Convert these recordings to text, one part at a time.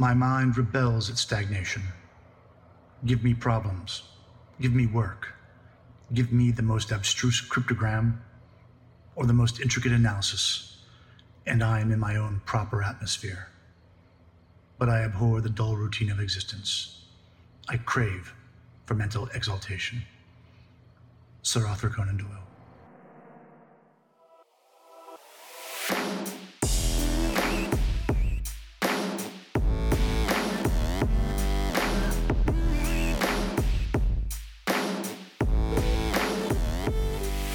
My mind rebels at stagnation. Give me problems. Give me work. Give me the most abstruse cryptogram or the most intricate analysis, and I am in my own proper atmosphere. But I abhor the dull routine of existence. I crave for mental exaltation. Sir Arthur Conan Doyle.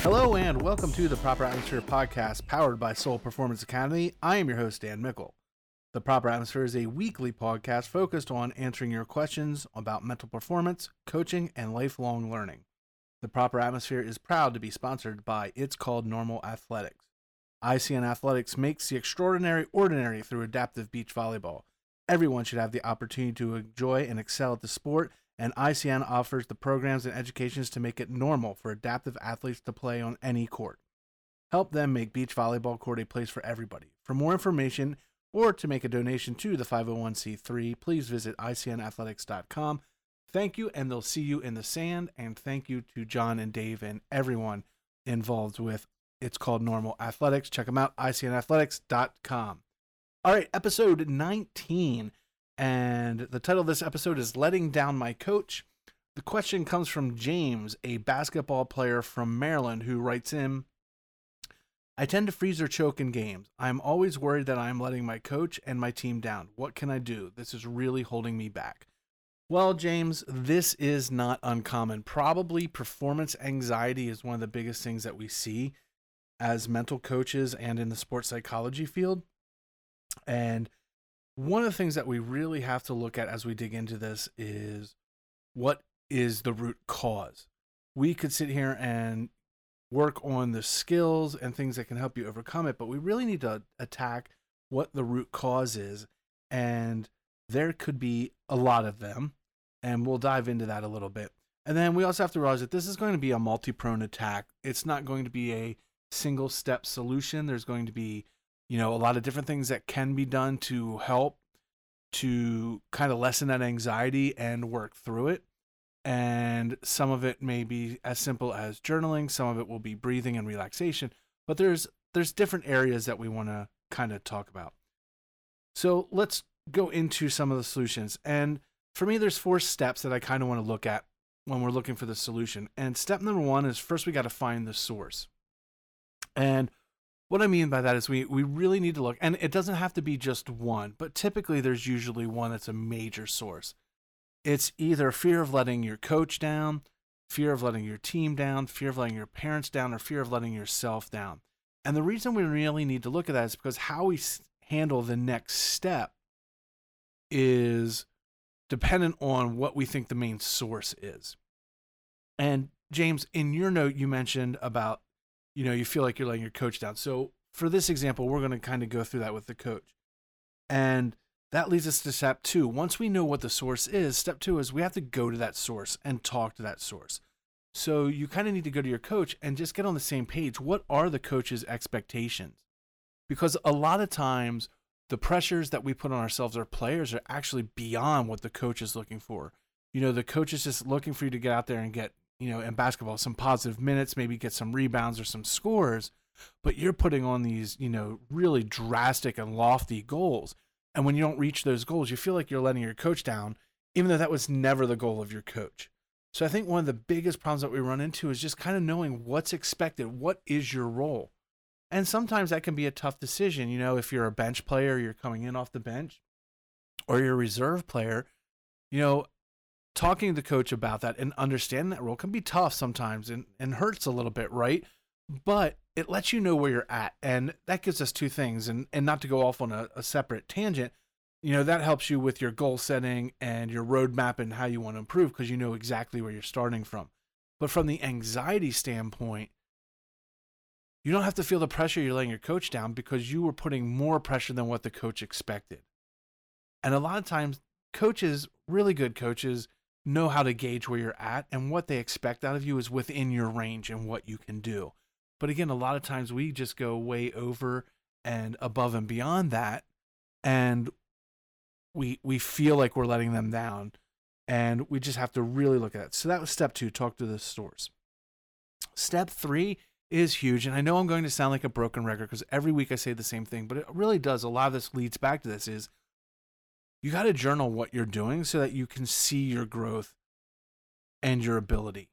Hello and welcome to the Proper Atmosphere podcast powered by Soul Performance Academy. I am your host, Dan Mickle. The Proper Atmosphere is a weekly podcast focused on answering your questions about mental performance, coaching, and lifelong learning. The Proper Atmosphere is proud to be sponsored by It's Called Normal Athletics. ICN Athletics makes the extraordinary ordinary through adaptive beach volleyball. Everyone should have the opportunity to enjoy and excel at the sport and ICN offers the programs and educations to make it normal for adaptive athletes to play on any court. Help them make beach volleyball court a place for everybody. For more information or to make a donation to the 501c3, please visit icnathletics.com. Thank you, and they'll see you in the sand. And thank you to John and Dave and everyone involved with It's Called Normal Athletics. Check them out, icnathletics.com. All right, episode 19 and the title of this episode is Letting Down My Coach. The question comes from James, a basketball player from Maryland, who writes in I tend to freeze or choke in games. I am always worried that I am letting my coach and my team down. What can I do? This is really holding me back. Well, James, this is not uncommon. Probably performance anxiety is one of the biggest things that we see as mental coaches and in the sports psychology field. And one of the things that we really have to look at as we dig into this is what is the root cause. We could sit here and work on the skills and things that can help you overcome it, but we really need to attack what the root cause is. And there could be a lot of them, and we'll dive into that a little bit. And then we also have to realize that this is going to be a multi prone attack. It's not going to be a single step solution. There's going to be you know, a lot of different things that can be done to help to kind of lessen that anxiety and work through it. And some of it may be as simple as journaling, some of it will be breathing and relaxation, but there's there's different areas that we want to kind of talk about. So, let's go into some of the solutions. And for me there's four steps that I kind of want to look at when we're looking for the solution. And step number 1 is first we got to find the source. And what I mean by that is we we really need to look, and it doesn't have to be just one, but typically there's usually one that's a major source. It's either fear of letting your coach down, fear of letting your team down, fear of letting your parents down, or fear of letting yourself down. And the reason we really need to look at that is because how we handle the next step is dependent on what we think the main source is. And James, in your note, you mentioned about you know, you feel like you're letting your coach down. So for this example, we're going to kind of go through that with the coach. And that leads us to step two. Once we know what the source is, step two is we have to go to that source and talk to that source. So you kind of need to go to your coach and just get on the same page. What are the coach's expectations? Because a lot of times, the pressures that we put on ourselves, our players, are actually beyond what the coach is looking for. You know, the coach is just looking for you to get out there and get you know, in basketball, some positive minutes, maybe get some rebounds or some scores, but you're putting on these, you know, really drastic and lofty goals. And when you don't reach those goals, you feel like you're letting your coach down, even though that was never the goal of your coach. So I think one of the biggest problems that we run into is just kind of knowing what's expected. What is your role? And sometimes that can be a tough decision. You know, if you're a bench player, you're coming in off the bench, or you're a reserve player, you know, talking to the coach about that and understanding that role can be tough sometimes and, and hurts a little bit, right? But it lets you know where you're at. And that gives us two things. And, and not to go off on a, a separate tangent, you know, that helps you with your goal setting and your roadmap and how you want to improve because you know exactly where you're starting from. But from the anxiety standpoint, you don't have to feel the pressure you're letting your coach down because you were putting more pressure than what the coach expected. And a lot of times, coaches, really good coaches, know how to gauge where you're at and what they expect out of you is within your range and what you can do. But again, a lot of times we just go way over and above and beyond that. And we we feel like we're letting them down and we just have to really look at it. So that was step 2, talk to the stores. Step 3 is huge and I know I'm going to sound like a broken record cuz every week I say the same thing, but it really does a lot of this leads back to this is you got to journal what you're doing so that you can see your growth and your ability.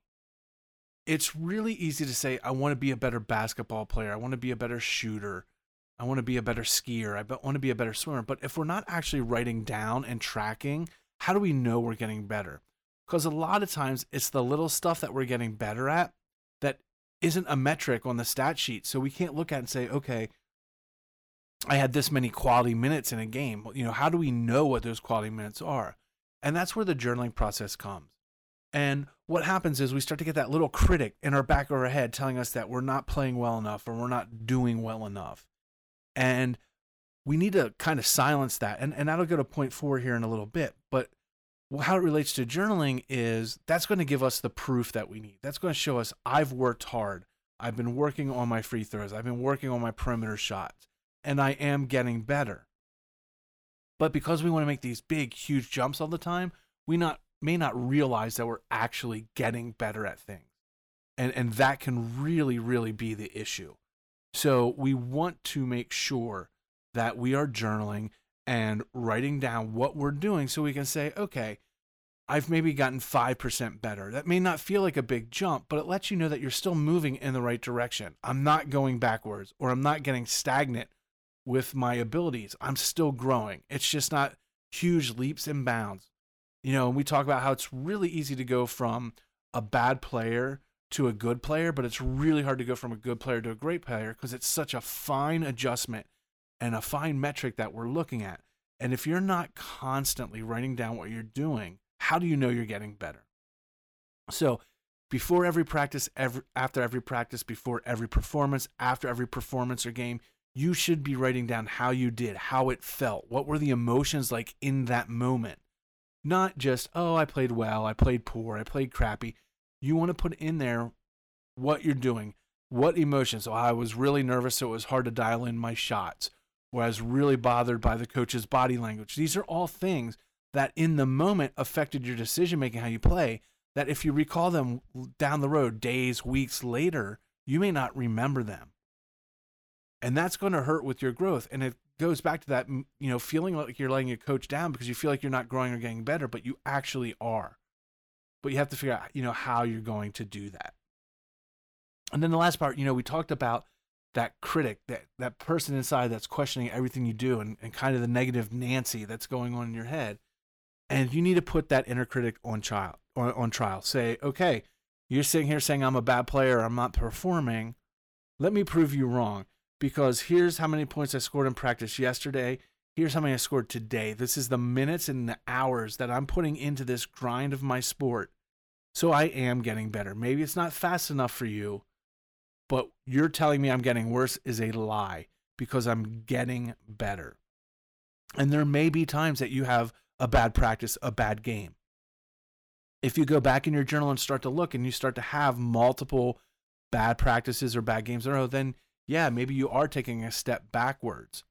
It's really easy to say, I want to be a better basketball player. I want to be a better shooter. I want to be a better skier. I want to be a better swimmer. But if we're not actually writing down and tracking, how do we know we're getting better? Because a lot of times it's the little stuff that we're getting better at that isn't a metric on the stat sheet. So we can't look at and say, okay, I had this many quality minutes in a game. You know, how do we know what those quality minutes are? And that's where the journaling process comes. And what happens is we start to get that little critic in our back of our head telling us that we're not playing well enough or we're not doing well enough. And we need to kind of silence that. And, and that'll go to point four here in a little bit. But how it relates to journaling is that's going to give us the proof that we need. That's going to show us I've worked hard. I've been working on my free throws. I've been working on my perimeter shots and I am getting better. But because we want to make these big, huge jumps all the time, we not may not realize that we're actually getting better at things. And and that can really, really be the issue. So we want to make sure that we are journaling and writing down what we're doing so we can say, okay, I've maybe gotten 5% better. That may not feel like a big jump, but it lets you know that you're still moving in the right direction. I'm not going backwards or I'm not getting stagnant with my abilities. I'm still growing. It's just not huge leaps and bounds. You know, we talk about how it's really easy to go from a bad player to a good player, but it's really hard to go from a good player to a great player because it's such a fine adjustment and a fine metric that we're looking at. And if you're not constantly writing down what you're doing, how do you know you're getting better? So, before every practice, every, after every practice, before every performance, after every performance or game, you should be writing down how you did, how it felt, what were the emotions like in that moment. Not just, oh, I played well, I played poor, I played crappy. You want to put in there what you're doing, what emotions. Oh, I was really nervous, so it was hard to dial in my shots, or I was really bothered by the coach's body language. These are all things that in the moment affected your decision making, how you play. That if you recall them down the road, days, weeks later, you may not remember them and that's going to hurt with your growth and it goes back to that you know feeling like you're letting your coach down because you feel like you're not growing or getting better but you actually are. But you have to figure out you know how you're going to do that. And then the last part you know we talked about that critic that that person inside that's questioning everything you do and, and kind of the negative nancy that's going on in your head. And you need to put that inner critic on trial on, on trial. Say okay you're sitting here saying i'm a bad player i'm not performing. Let me prove you wrong because here's how many points I scored in practice yesterday. Here's how many I scored today. This is the minutes and the hours that I'm putting into this grind of my sport. So I am getting better. Maybe it's not fast enough for you, but you're telling me I'm getting worse is a lie because I'm getting better. And there may be times that you have a bad practice, a bad game. If you go back in your journal and start to look and you start to have multiple bad practices or bad games in a row, then yeah, maybe you are taking a step backwards.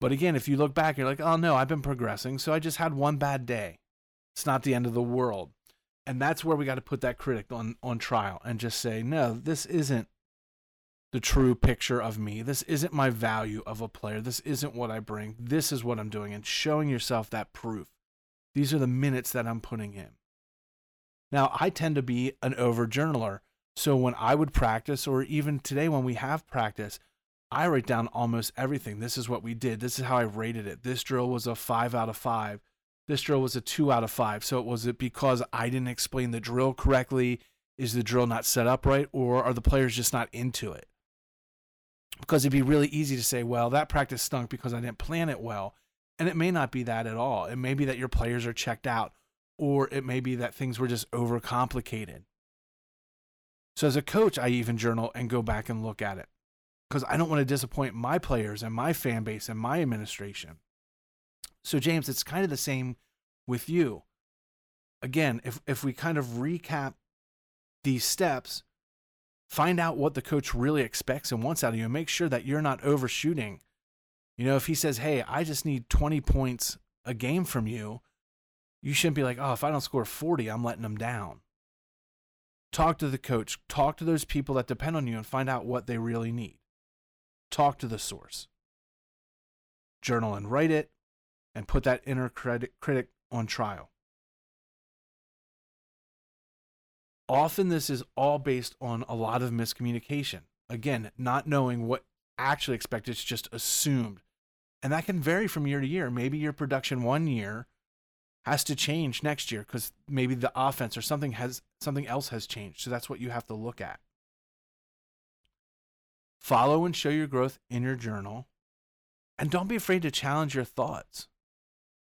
But again, if you look back, you're like, oh no, I've been progressing. So I just had one bad day. It's not the end of the world. And that's where we got to put that critic on, on trial and just say, no, this isn't the true picture of me. This isn't my value of a player. This isn't what I bring. This is what I'm doing. And showing yourself that proof. These are the minutes that I'm putting in. Now, I tend to be an over journaler. So when I would practice, or even today when we have practice, I write down almost everything. This is what we did. This is how I rated it. This drill was a five out of five. This drill was a two out of five. So was it because I didn't explain the drill correctly? Is the drill not set up right? Or are the players just not into it? Because it'd be really easy to say, well, that practice stunk because I didn't plan it well. And it may not be that at all. It may be that your players are checked out, or it may be that things were just overcomplicated. So as a coach, I even journal and go back and look at it because I don't want to disappoint my players and my fan base and my administration. So James, it's kind of the same with you. Again, if if we kind of recap these steps, find out what the coach really expects and wants out of you and make sure that you're not overshooting. You know, if he says, "Hey, I just need 20 points a game from you, you shouldn't be like, oh, if I don't score 40, I'm letting them down. Talk to the coach, talk to those people that depend on you and find out what they really need. Talk to the source. Journal and write it and put that inner critic on trial. Often, this is all based on a lot of miscommunication. Again, not knowing what actually expected, it's just assumed. And that can vary from year to year. Maybe your production one year has to change next year because maybe the offense or something has something else has changed. So that's what you have to look at. Follow and show your growth in your journal. And don't be afraid to challenge your thoughts.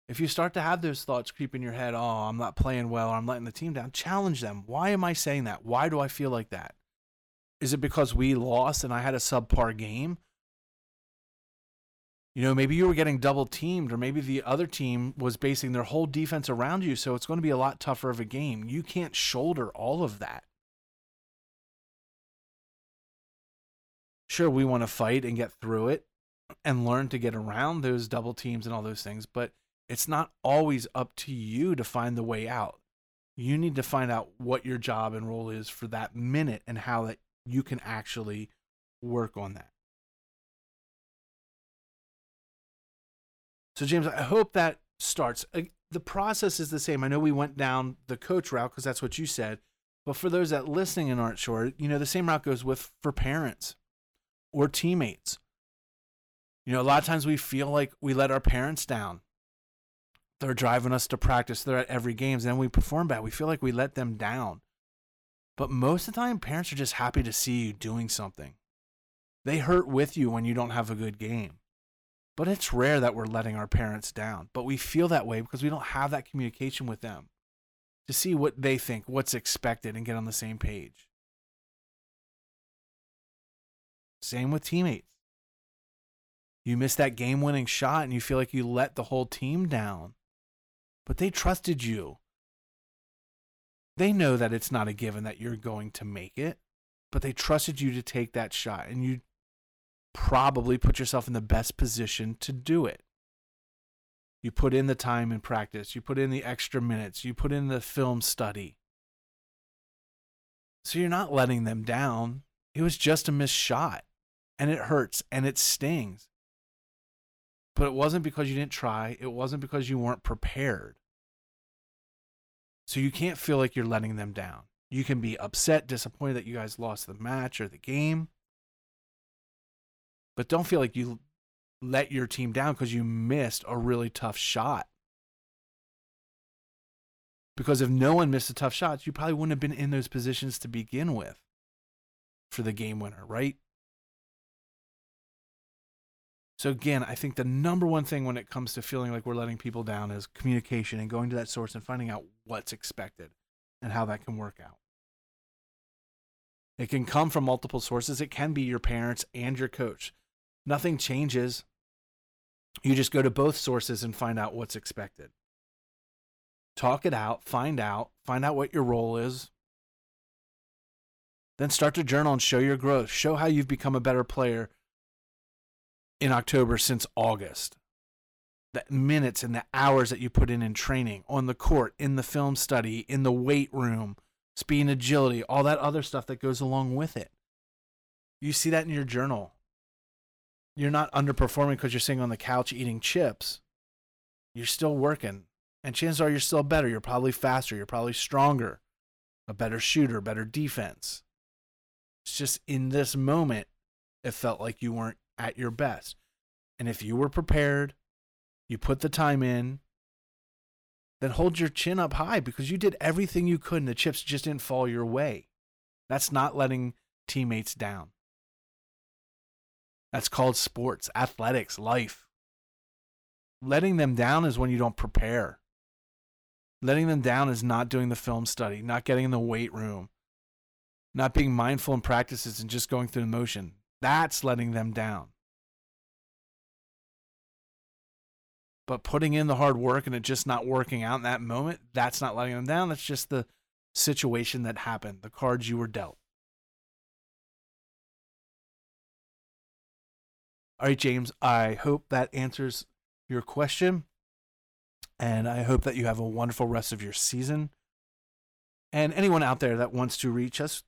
If you start to have those thoughts creep in your head, oh, I'm not playing well, or I'm letting the team down, challenge them. Why am I saying that? Why do I feel like that? Is it because we lost and I had a subpar game? You know, maybe you were getting double teamed, or maybe the other team was basing their whole defense around you. So it's going to be a lot tougher of a game. You can't shoulder all of that. Sure, we want to fight and get through it and learn to get around those double teams and all those things, but it's not always up to you to find the way out. You need to find out what your job and role is for that minute and how that you can actually work on that. So, James, I hope that starts. Uh, the process is the same. I know we went down the coach route because that's what you said. But for those that listening and aren't sure, you know, the same route goes with for parents or teammates. You know, a lot of times we feel like we let our parents down. They're driving us to practice. They're at every games, and then we perform bad. We feel like we let them down. But most of the time, parents are just happy to see you doing something. They hurt with you when you don't have a good game. But it's rare that we're letting our parents down. But we feel that way because we don't have that communication with them to see what they think, what's expected, and get on the same page. Same with teammates. You miss that game winning shot and you feel like you let the whole team down. But they trusted you. They know that it's not a given that you're going to make it, but they trusted you to take that shot. And you probably put yourself in the best position to do it. You put in the time and practice, you put in the extra minutes, you put in the film study. So you're not letting them down. It was just a missed shot, and it hurts and it stings. But it wasn't because you didn't try, it wasn't because you weren't prepared. So you can't feel like you're letting them down. You can be upset, disappointed that you guys lost the match or the game. But don't feel like you let your team down because you missed a really tough shot. Because if no one missed a tough shot, you probably wouldn't have been in those positions to begin with for the game winner, right? So again, I think the number one thing when it comes to feeling like we're letting people down is communication and going to that source and finding out what's expected and how that can work out. It can come from multiple sources. It can be your parents and your coach nothing changes. You just go to both sources and find out what's expected. Talk it out, find out, find out what your role is. Then start to journal and show your growth. Show how you've become a better player in October since August. The minutes and the hours that you put in in training, on the court, in the film study, in the weight room, speed and agility, all that other stuff that goes along with it. You see that in your journal you're not underperforming because you're sitting on the couch eating chips. You're still working. And chances are you're still better. You're probably faster. You're probably stronger, a better shooter, better defense. It's just in this moment, it felt like you weren't at your best. And if you were prepared, you put the time in, then hold your chin up high because you did everything you could and the chips just didn't fall your way. That's not letting teammates down. That's called sports, athletics, life. Letting them down is when you don't prepare. Letting them down is not doing the film study, not getting in the weight room, not being mindful in practices and just going through the motion. That's letting them down. But putting in the hard work and it just not working out in that moment, that's not letting them down. That's just the situation that happened, the cards you were dealt. All right, James, I hope that answers your question. And I hope that you have a wonderful rest of your season. And anyone out there that wants to reach us,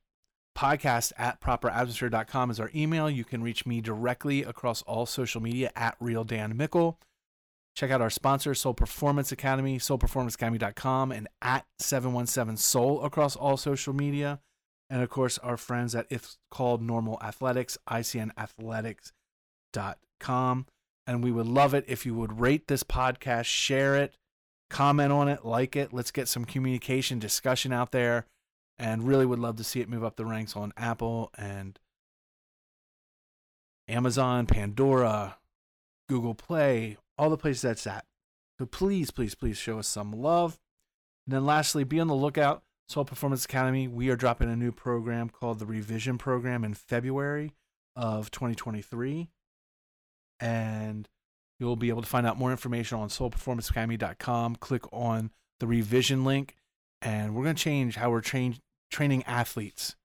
podcast at properatmosphere.com is our email. You can reach me directly across all social media at Real Dan Mickle. Check out our sponsor, Soul Performance Academy, soulperformanceacademy.com, and at 717 Soul across all social media. And of course, our friends at It's Called Normal Athletics, icnathletics.com. And we would love it if you would rate this podcast, share it, comment on it, like it. Let's get some communication, discussion out there. And really would love to see it move up the ranks on Apple and Amazon, Pandora, Google Play, all the places that's at. So please, please, please show us some love. And then lastly, be on the lookout. Soul Performance Academy, we are dropping a new program called the Revision Program in February of 2023. And you'll be able to find out more information on soulperformanceacademy.com. Click on the revision link, and we're going to change how we're train- training athletes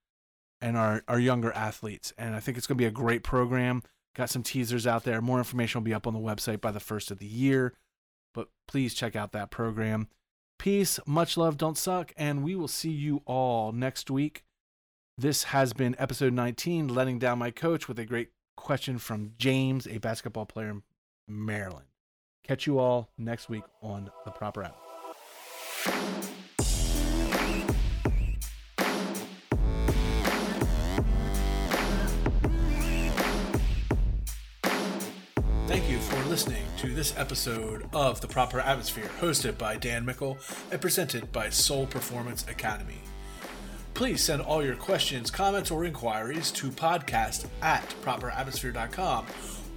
and our, our younger athletes. And I think it's going to be a great program. Got some teasers out there. More information will be up on the website by the first of the year. But please check out that program. Peace, much love, don't suck, and we will see you all next week. This has been episode 19, Letting Down My Coach, with a great question from James, a basketball player in Maryland. Catch you all next week on the proper app. Thank you for listening to this episode of The Proper Atmosphere, hosted by Dan Mickle and presented by Soul Performance Academy. Please send all your questions, comments, or inquiries to podcast at properatmosphere.com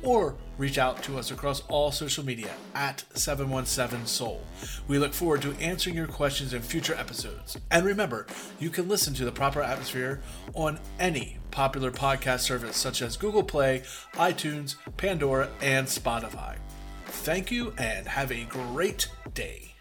or reach out to us across all social media at 717 Soul. We look forward to answering your questions in future episodes. And remember, you can listen to the proper atmosphere on any popular podcast service such as Google Play, iTunes, Pandora, and Spotify. Thank you and have a great day.